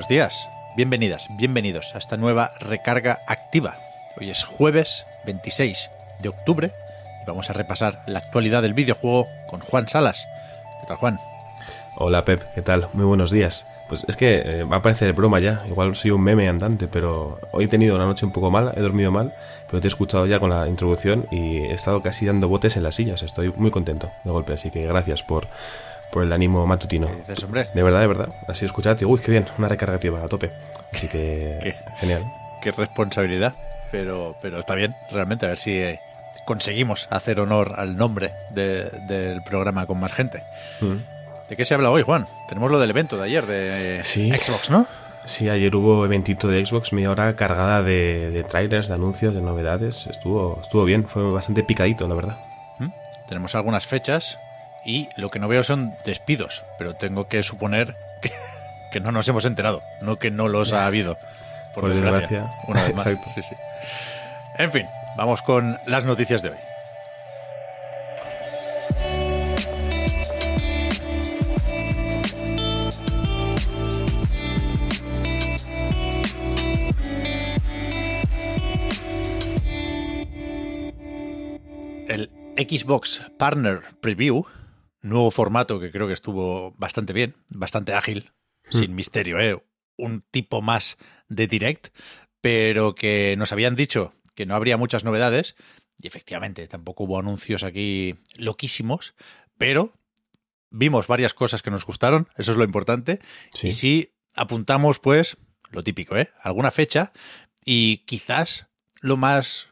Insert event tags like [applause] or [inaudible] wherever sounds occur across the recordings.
Buenos días, bienvenidas, bienvenidos a esta nueva recarga activa. Hoy es jueves 26 de octubre y vamos a repasar la actualidad del videojuego con Juan Salas. ¿Qué tal, Juan? Hola Pep, ¿qué tal? Muy buenos días. Pues es que eh, va a parecer broma ya, igual soy un meme andante, pero hoy he tenido una noche un poco mala, he dormido mal, pero te he escuchado ya con la introducción y he estado casi dando botes en las sillas, estoy muy contento de golpe, así que gracias por, por el ánimo matutino. ¿Qué dices, hombre? De verdad, de verdad, así escucharte, uy, qué bien, una recargativa a tope, así que [laughs] ¿Qué? genial. Qué responsabilidad, pero, pero está bien, realmente, a ver si eh, conseguimos hacer honor al nombre de- del programa con más gente. Mm. ¿De qué se habla hoy, Juan? Tenemos lo del evento de ayer de Sí. Xbox, ¿no? Sí, ayer hubo eventito de Xbox, media hora cargada de, de trailers, de anuncios, de novedades, estuvo, estuvo bien, fue bastante picadito, la verdad. ¿Mm? Tenemos algunas fechas y lo que no veo son despidos, pero tengo que suponer que, que no nos hemos enterado, no que no los ha habido. Por, Por desgracia, desgracia. una vez más. Exacto. Sí, sí. En fin, vamos con las noticias de hoy. El Xbox Partner Preview, nuevo formato que creo que estuvo bastante bien, bastante ágil, sin misterio, ¿eh? un tipo más de direct, pero que nos habían dicho que no habría muchas novedades, y efectivamente tampoco hubo anuncios aquí loquísimos, pero vimos varias cosas que nos gustaron, eso es lo importante, Sí. y sí apuntamos pues lo típico, ¿eh? alguna fecha, y quizás lo más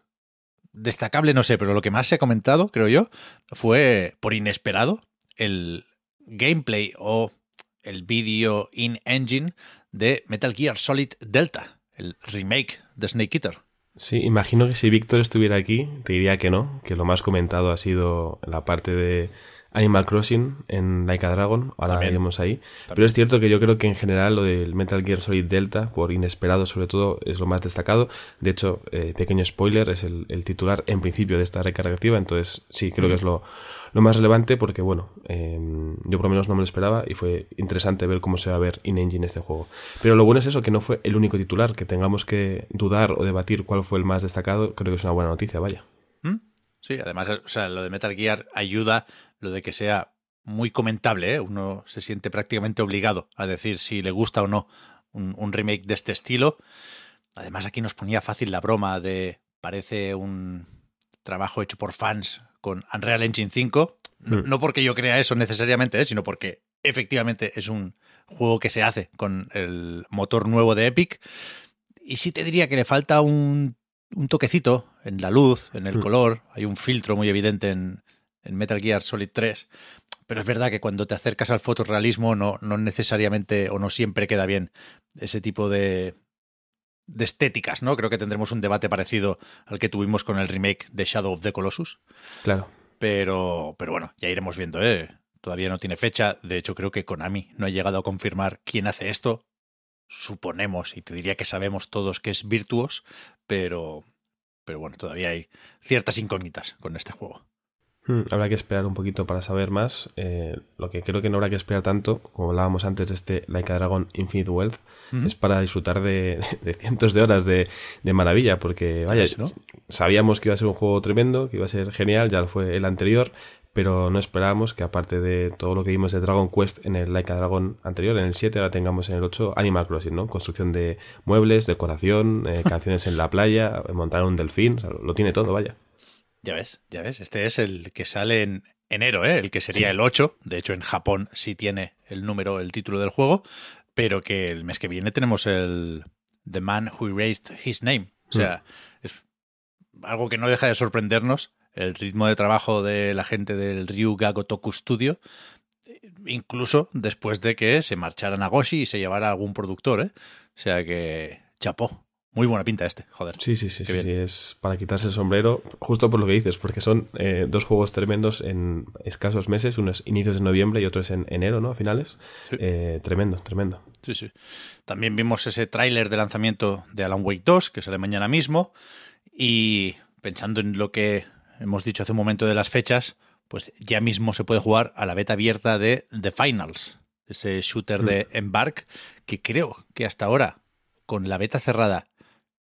destacable, no sé, pero lo que más se ha comentado, creo yo, fue por inesperado el gameplay o el vídeo in-engine de Metal Gear Solid Delta, el remake de Snake Eater. Sí, imagino que si Víctor estuviera aquí, te diría que no, que lo más comentado ha sido la parte de Animal Crossing en Like a Dragon, ahora También. iremos ahí. Pero es cierto que yo creo que en general lo del Metal Gear Solid Delta, por inesperado sobre todo, es lo más destacado. De hecho, eh, pequeño spoiler, es el, el titular en principio de esta recargativa, entonces sí, creo que es lo, lo más relevante porque, bueno, eh, yo por lo menos no me lo esperaba y fue interesante ver cómo se va a ver in-engine este juego. Pero lo bueno es eso, que no fue el único titular, que tengamos que dudar o debatir cuál fue el más destacado, creo que es una buena noticia, vaya. ¿Mm? Sí, además, o sea, lo de Metal Gear ayuda lo de que sea muy comentable, ¿eh? Uno se siente prácticamente obligado a decir si le gusta o no un, un remake de este estilo. Además, aquí nos ponía fácil la broma de parece un trabajo hecho por fans con Unreal Engine 5. No, Mm. no porque yo crea eso necesariamente, ¿eh? sino porque efectivamente es un juego que se hace con el motor nuevo de Epic. Y sí te diría que le falta un, un toquecito en la luz, en el Mm. color. Hay un filtro muy evidente en, en Metal Gear Solid 3. Pero es verdad que cuando te acercas al fotorrealismo no, no necesariamente o no siempre queda bien ese tipo de, de estéticas, ¿no? Creo que tendremos un debate parecido al que tuvimos con el remake de Shadow of the Colossus. Claro. Pero, pero bueno, ya iremos viendo, ¿eh? Todavía no tiene fecha. De hecho, creo que Konami no ha llegado a confirmar quién hace esto. Suponemos, y te diría que sabemos todos que es Virtuos, pero, pero bueno, todavía hay ciertas incógnitas con este juego. Hmm, Habrá que esperar un poquito para saber más. Eh, lo que creo que no habrá que esperar tanto, como hablábamos antes de este Like a Dragon Infinite Wealth, es para disfrutar de, [laughs] de cientos de horas de, de maravilla, porque vaya, ¿no? sabíamos que iba a ser un juego tremendo, que iba a ser genial, ya lo fue el anterior, pero no esperábamos que aparte de todo lo que vimos de Dragon Quest en el Like a Dragon anterior, en el 7, ahora tengamos en el 8 Animal Crossing, ¿no? Construcción de muebles, decoración, eh, [laughs] canciones en la playa, montar un delfín, o sea, lo tiene todo, vaya. Ya ves, ya ves. Este es el que sale en enero, ¿eh? el que sería el 8. De hecho, en Japón sí tiene el número, el título del juego, pero que el mes que viene tenemos el The Man Who Erased His Name. O sea, es algo que no deja de sorprendernos el ritmo de trabajo de la gente del Ryu Gagotoku Studio, incluso después de que se marchara Nagoshi y se llevara algún productor, ¿eh? O sea que, chapó. Muy buena pinta este, joder. Sí, sí, sí, sí, es para quitarse el sombrero, justo por lo que dices, porque son eh, dos juegos tremendos en escasos meses, uno es inicios de noviembre y otro es en enero, ¿no? A finales. Eh, tremendo, tremendo. Sí, sí. También vimos ese tráiler de lanzamiento de Alan Wake 2, que sale mañana mismo, y pensando en lo que hemos dicho hace un momento de las fechas, pues ya mismo se puede jugar a la beta abierta de The Finals, ese shooter de mm. Embark, que creo que hasta ahora, con la beta cerrada,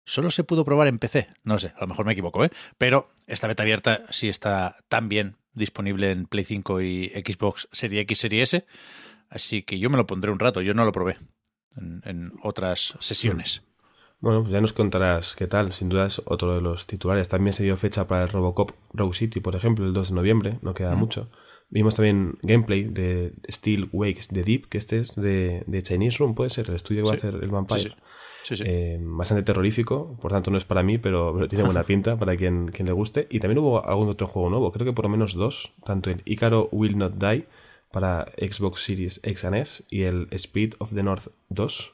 solo se pudo probar en PC. No sé, a lo mejor me equivoco, ¿eh? Pero esta beta abierta sí está también disponible en Play 5 y Xbox Series X, Series S. Así que yo me lo pondré un rato, yo no lo probé en, otras sesiones. Bueno, pues ya nos contarás qué tal. Sin duda es otro de los titulares. También se dio fecha para el Robocop Rogue City, por ejemplo, el 2 de noviembre. No queda mucho. Vimos también gameplay de Steel Wakes the Deep, que este es de, Chinese Room, puede ser, el estudio que va a hacer el Vampire. Eh, bastante terrorífico, por tanto no es para mí, pero, tiene buena pinta para quien, quien le guste. Y también hubo algún otro juego nuevo, creo que por lo menos dos, tanto el Icaro Will Not Die para Xbox Series X and S y el Speed of the North 2,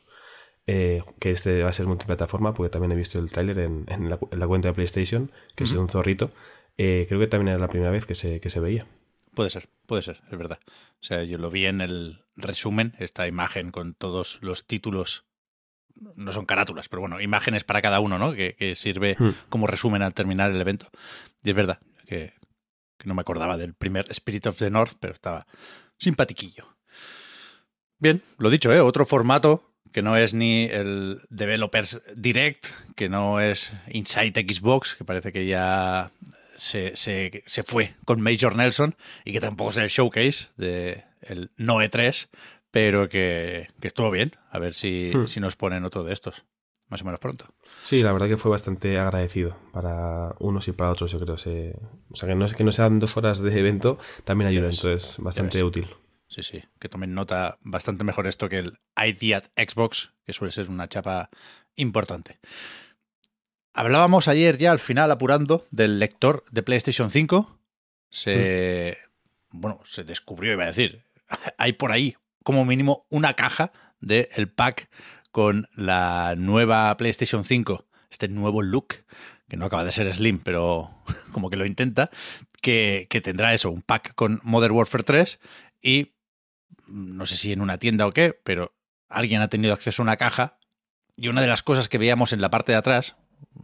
eh, que este va a ser multiplataforma, porque también he visto el tráiler en, la, cuenta de PlayStation, que es de un zorrito. Eh, creo que también era la primera vez que se, que se veía. Puede ser, puede ser, es verdad. O sea, yo lo vi en el resumen, esta imagen con todos los títulos no son carátulas, pero bueno, imágenes para cada uno, ¿no? Que, sirve hmm. como resumen al terminar el evento. Y es verdad que, no me acordaba del primer Spirit of the North, pero estaba simpatiquillo. Bien, lo dicho, ¿eh? Otro formato que no es ni el Developers Direct, que no es Inside Xbox, que parece que ya se, se, se fue con Major Nelson, y que tampoco es el showcase de el Noe 3, pero que, estuvo bien. A ver hmm. si, nos ponen otro de estos, más o menos pronto. Sí, la verdad que fue bastante agradecido para unos y para otros, yo creo. o sea, que no, que no sean dos horas de evento, también ayuda, entonces bastante útil. Sí, sí, que tomen nota bastante mejor esto que el ID at Xbox, que suele ser una chapa importante. Hablábamos ayer ya al final, apurando, del lector de PlayStation 5. Se. Hmm. Bueno, se descubrió, iba a decir. [laughs] Hay por ahí como mínimo una caja del pack con la nueva PlayStation 5, este nuevo look, que no acaba de ser Slim, pero [laughs] como que lo intenta, que, tendrá eso, un pack con Modern Warfare 3 y no sé si en una tienda o qué, pero alguien ha tenido acceso a una caja y una de las cosas que veíamos en la parte de atrás,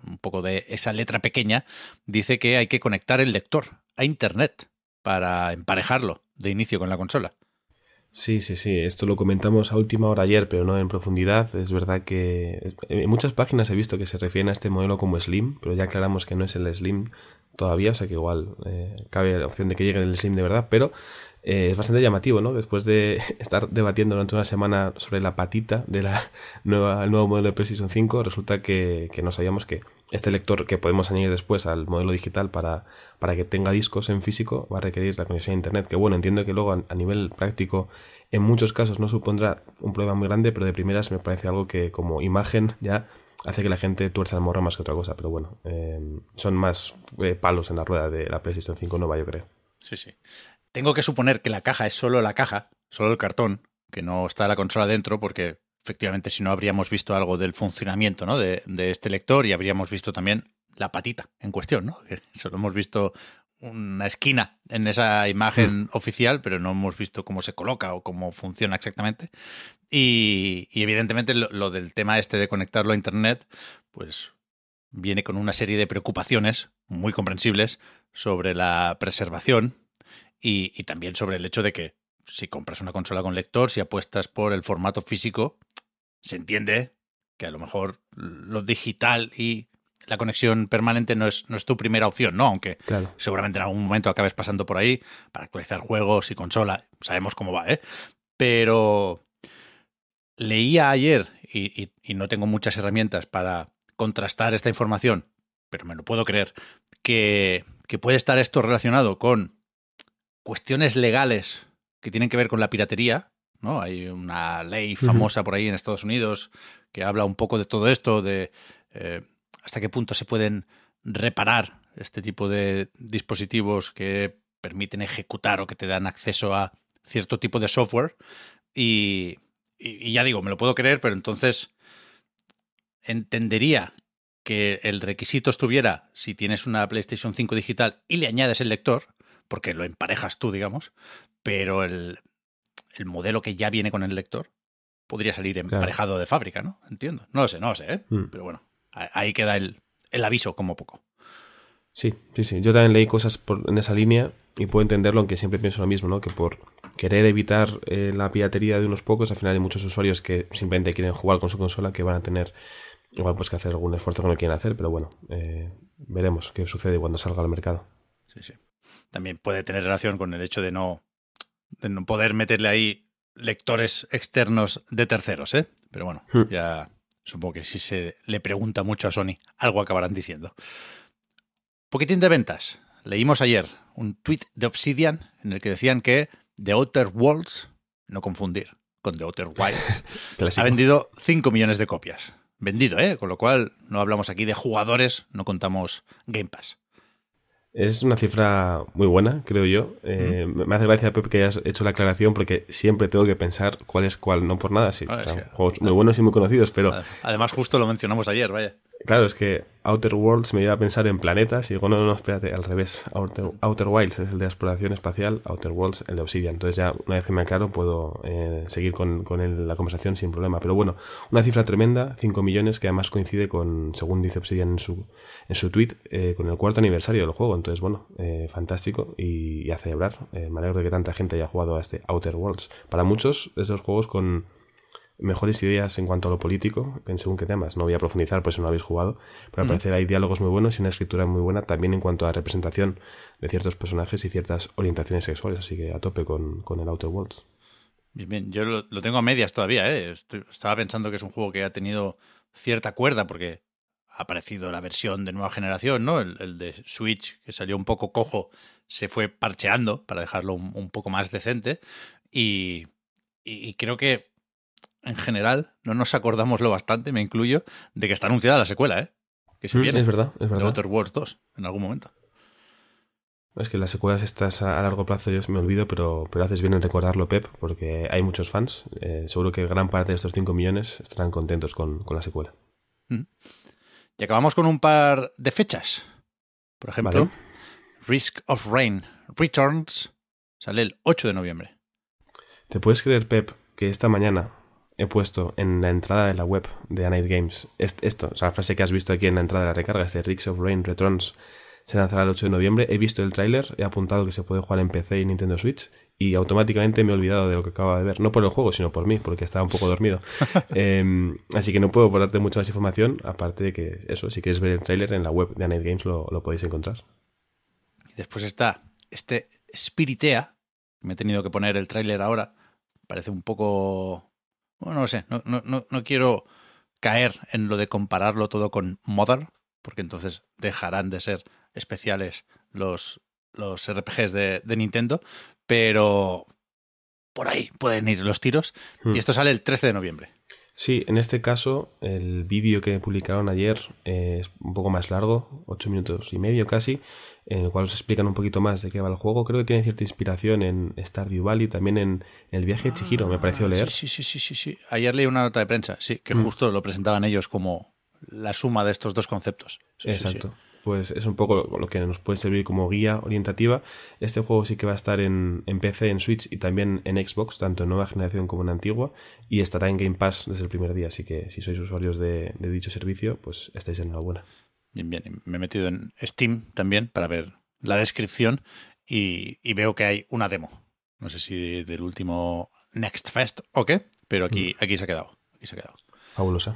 un poco de esa letra pequeña, dice que hay que conectar el lector a Internet para emparejarlo de inicio con la consola. Sí, sí, sí. Esto lo comentamos a última hora ayer, pero no en profundidad. Es verdad que en muchas páginas he visto que se refieren a este modelo como Slim, pero ya aclaramos que no es el Slim todavía, o sea que igual eh, cabe la opción de que llegue el Slim de verdad, pero eh, es bastante llamativo, ¿no? Después de [laughs] estar debatiendo durante una semana sobre la patita de la [laughs] nueva, el nuevo modelo de PlayStation 5, resulta que, que no sabíamos que este lector que podemos añadir después al modelo digital para, para que tenga discos en físico va a requerir la conexión a Internet, que bueno, entiendo que luego a, nivel práctico en muchos casos no supondrá un problema muy grande, pero de primeras me parece algo que como imagen ya hace que la gente tuerza el morro más que otra cosa, pero bueno, eh, son más eh, palos en la rueda de la PlayStation 5 nueva, yo creo. Sí, sí. Tengo que suponer que la caja es solo la caja, solo el cartón, que no está la consola dentro, porque efectivamente si no habríamos visto algo del funcionamiento ¿no? de, este lector y habríamos visto también la patita en cuestión, ¿no? [laughs] Solo hemos visto una esquina en esa imagen mm. oficial, pero no hemos visto cómo se coloca o cómo funciona exactamente. Y, evidentemente lo, del tema este de conectarlo a Internet, pues viene con una serie de preocupaciones muy comprensibles sobre la preservación y, y también sobre el hecho de que si compras una consola con lector, si apuestas por el formato físico, se entiende que a lo mejor lo digital y la conexión permanente no es, no es tu primera opción, ¿no? Aunque seguramente en algún momento acabes pasando por ahí para actualizar juegos y consola. Sabemos cómo va, ¿eh? Pero leía ayer, y, y no tengo muchas herramientas para contrastar esta información, pero me lo puedo creer, que, que puede estar esto relacionado con cuestiones legales que tienen que ver con la piratería, ¿no? Hay una ley famosa por ahí en Estados Unidos que habla un poco de todo esto, de eh, hasta qué punto se pueden reparar este tipo de dispositivos que permiten ejecutar o que te dan acceso a cierto tipo de software. Y, y, ya digo, me lo puedo creer, pero entonces entendería que el requisito estuviera si tienes una PlayStation 5 digital y le añades el lector, porque lo emparejas tú, digamos, pero el, el modelo que ya viene con el lector podría salir emparejado de fábrica, ¿no? Entiendo. No lo sé, no lo sé, ¿eh? Mm. Pero bueno, ahí queda el, el, aviso como poco. Sí, sí, sí. Yo también leí cosas por, en esa línea y puedo entenderlo, aunque siempre pienso lo mismo, ¿no? Que por querer evitar eh, la piratería de unos pocos, al final hay muchos usuarios que simplemente quieren jugar con su consola que van a tener igual pues que hacer algún esfuerzo que no quieren hacer, pero bueno, eh, veremos qué sucede cuando salga al mercado. Sí, sí. También puede tener relación con el hecho de no, de no poder meterle ahí lectores externos de terceros, ¿eh? Pero bueno, hmm. ya supongo que si se le pregunta mucho a Sony, algo acabarán diciendo. Poquitín de ventas. Leímos ayer un tweet de Obsidian en el que decían que The Outer Worlds, no confundir con The Outer Wilds, [laughs] ha vendido 5 millones de copias. Vendido, ¿eh? Con lo cual no hablamos aquí de jugadores, no contamos Game Pass. Es una cifra muy buena, creo yo. Eh, me hace gracia, Pep, que hayas hecho la aclaración porque siempre tengo que pensar cuál es cuál, no por nada. Sí, ah, juegos muy buenos y muy conocidos, pero... Además, justo lo mencionamos ayer, vaya. Claro, es que Outer Worlds me iba a pensar en planetas y digo, no, no, espérate, al revés. Outer, Wilds es el de exploración espacial, Outer Worlds el de Obsidian. Entonces ya, una vez que me aclaro, puedo eh, seguir con, con la conversación sin problema. Pero bueno, una cifra tremenda, 5 millones, que además coincide con, según dice Obsidian en su, en su tweet, eh, con el cuarto aniversario del juego. Entonces, bueno, eh, fantástico y, y, a celebrar. me alegro de que tanta gente haya jugado a este Outer Worlds. Para muchos, esos juegos con mejores ideas en cuanto a lo político, en según qué temas. No voy a profundizar, pues no habéis jugado, pero al parecer hay diálogos muy buenos y una escritura muy buena también en cuanto a representación de ciertos personajes y ciertas orientaciones sexuales, así que a tope con, con el Outer Worlds. Bien, bien, yo lo, tengo a medias todavía, ¿eh? estaba pensando que es un juego que ha tenido cierta cuerda porque ha aparecido la versión de nueva generación, ¿no? El, de Switch, que salió un poco cojo, se fue parcheando para dejarlo un, poco más decente y, y creo que en general, no nos acordamos lo bastante, me incluyo, de que está anunciada la secuela, ¿eh? Que se mm, viene. Es verdad, es verdad. De Outer Worlds 2, en algún momento. Es que las secuelas estas a largo plazo yo me olvido, pero, pero haces bien en recordarlo, Pep, porque hay muchos fans. Eh, seguro que gran parte de estos 5 millones estarán contentos con, la secuela. Mm. Y acabamos con un par de fechas. Por ejemplo, Risk of Rain Returns sale el 8 de noviembre. ¿Te puedes creer, Pep, que esta mañana he puesto en la entrada de la web de A Night Games esto, o sea, la frase que has visto aquí en la entrada de la recarga, este Ricks of Rain Returns se lanzará el 8 de noviembre. He visto el tráiler, he apuntado que se puede jugar en PC y Nintendo Switch y automáticamente me he olvidado de lo que acaba de ver. No por el juego, sino por mí, porque estaba un poco dormido. [laughs] Em, así que no puedo darte mucha más información, aparte de que eso, si quieres ver el tráiler en la web de A Night Games lo, lo podéis encontrar. Y después está este Spiritea, me he tenido que poner el tráiler ahora, parece un poco bueno, no sé, no, no, no, quiero caer en lo de compararlo todo con Mother, porque entonces dejarán de ser especiales los, los RPGs de, Nintendo, pero por ahí pueden ir los tiros. Y hmm. esto sale el 13 de noviembre. Sí, en este caso, el vídeo que publicaron ayer es un poco más largo, ocho minutos y medio casi, en el cual os explican un poquito más de qué va el juego. Creo que tiene cierta inspiración en Stardew Valley, también en el viaje de Chihiro, me pareció leer. Sí, sí, sí, sí, sí. Ayer leí una nota de prensa, sí, que mm. justo lo presentaban ellos como la suma de estos dos conceptos. Exacto pues es un poco lo que nos puede servir como guía orientativa. Este juego sí que va a estar en, PC, en Switch y también en Xbox, tanto en nueva generación como en antigua, y estará en Game Pass desde el primer día, así que si sois usuarios de, dicho servicio, pues estáis en enhorabuena. Bien, bien, me he metido en Steam también para ver la descripción y, y veo que hay una demo. No sé si del último Next Fest o qué, pero aquí, mm. aquí se ha quedado. Aquí se ha quedado. Fabulosa.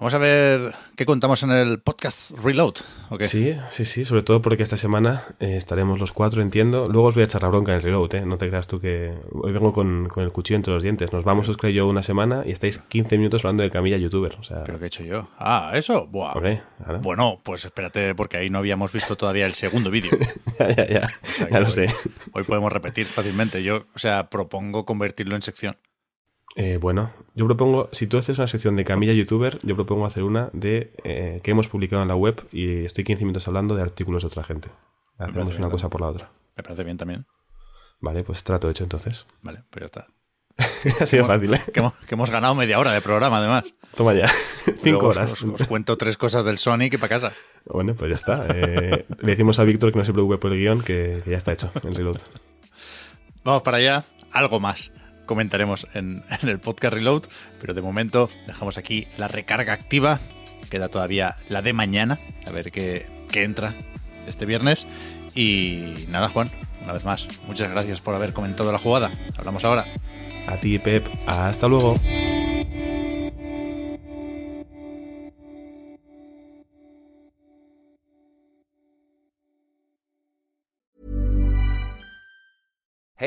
Vamos a ver qué contamos en el podcast Reload. Sí, sí, sí, sobre todo porque esta semana eh, estaremos los cuatro, entiendo. Luego os voy a echar la bronca en el Reload, ¿eh? No te creas tú que hoy vengo con, el cuchillo entre los dientes. Nos vamos, os creo yo, una semana y estáis 15 minutos hablando de camilla youtuber. O sea... ¿Pero qué he hecho yo? Ah, ¿eso? Buah. Bueno, pues espérate porque ahí no habíamos visto todavía el segundo vídeo. [laughs] ya, ya, ya. ya lo sé. Hoy podemos repetir fácilmente. Yo, o sea, propongo convertirlo en sección. Eh, bueno, yo propongo, si tú haces una sección de Camilla YouTuber, yo propongo hacer una de eh, que hemos publicado en la web y estoy 15 minutos hablando de artículos de otra gente. Hacemos una cosa por la otra. Me parece bien también. Vale, pues trato hecho entonces. Vale, pues ya está. [laughs] ha sido fácil, ¿eh? Que hemos, que hemos ganado media hora de programa, además. Toma ya. [laughs] Cinco os- horas. Os, os cuento tres cosas del Sonic y para casa. Bueno, pues ya está. Eh, [laughs] le decimos a Víctor que no se preocupe por el guion, que, que ya está hecho el reload. Vamos para allá. Algo más comentaremos en, el podcast Reload, pero de momento dejamos aquí la recarga activa. Queda todavía la de mañana, a ver qué, qué entra este viernes. Y nada, Juan, una vez más, muchas gracias por haber comentado la jugada. Hablamos ahora. A ti, Pep. Hasta luego.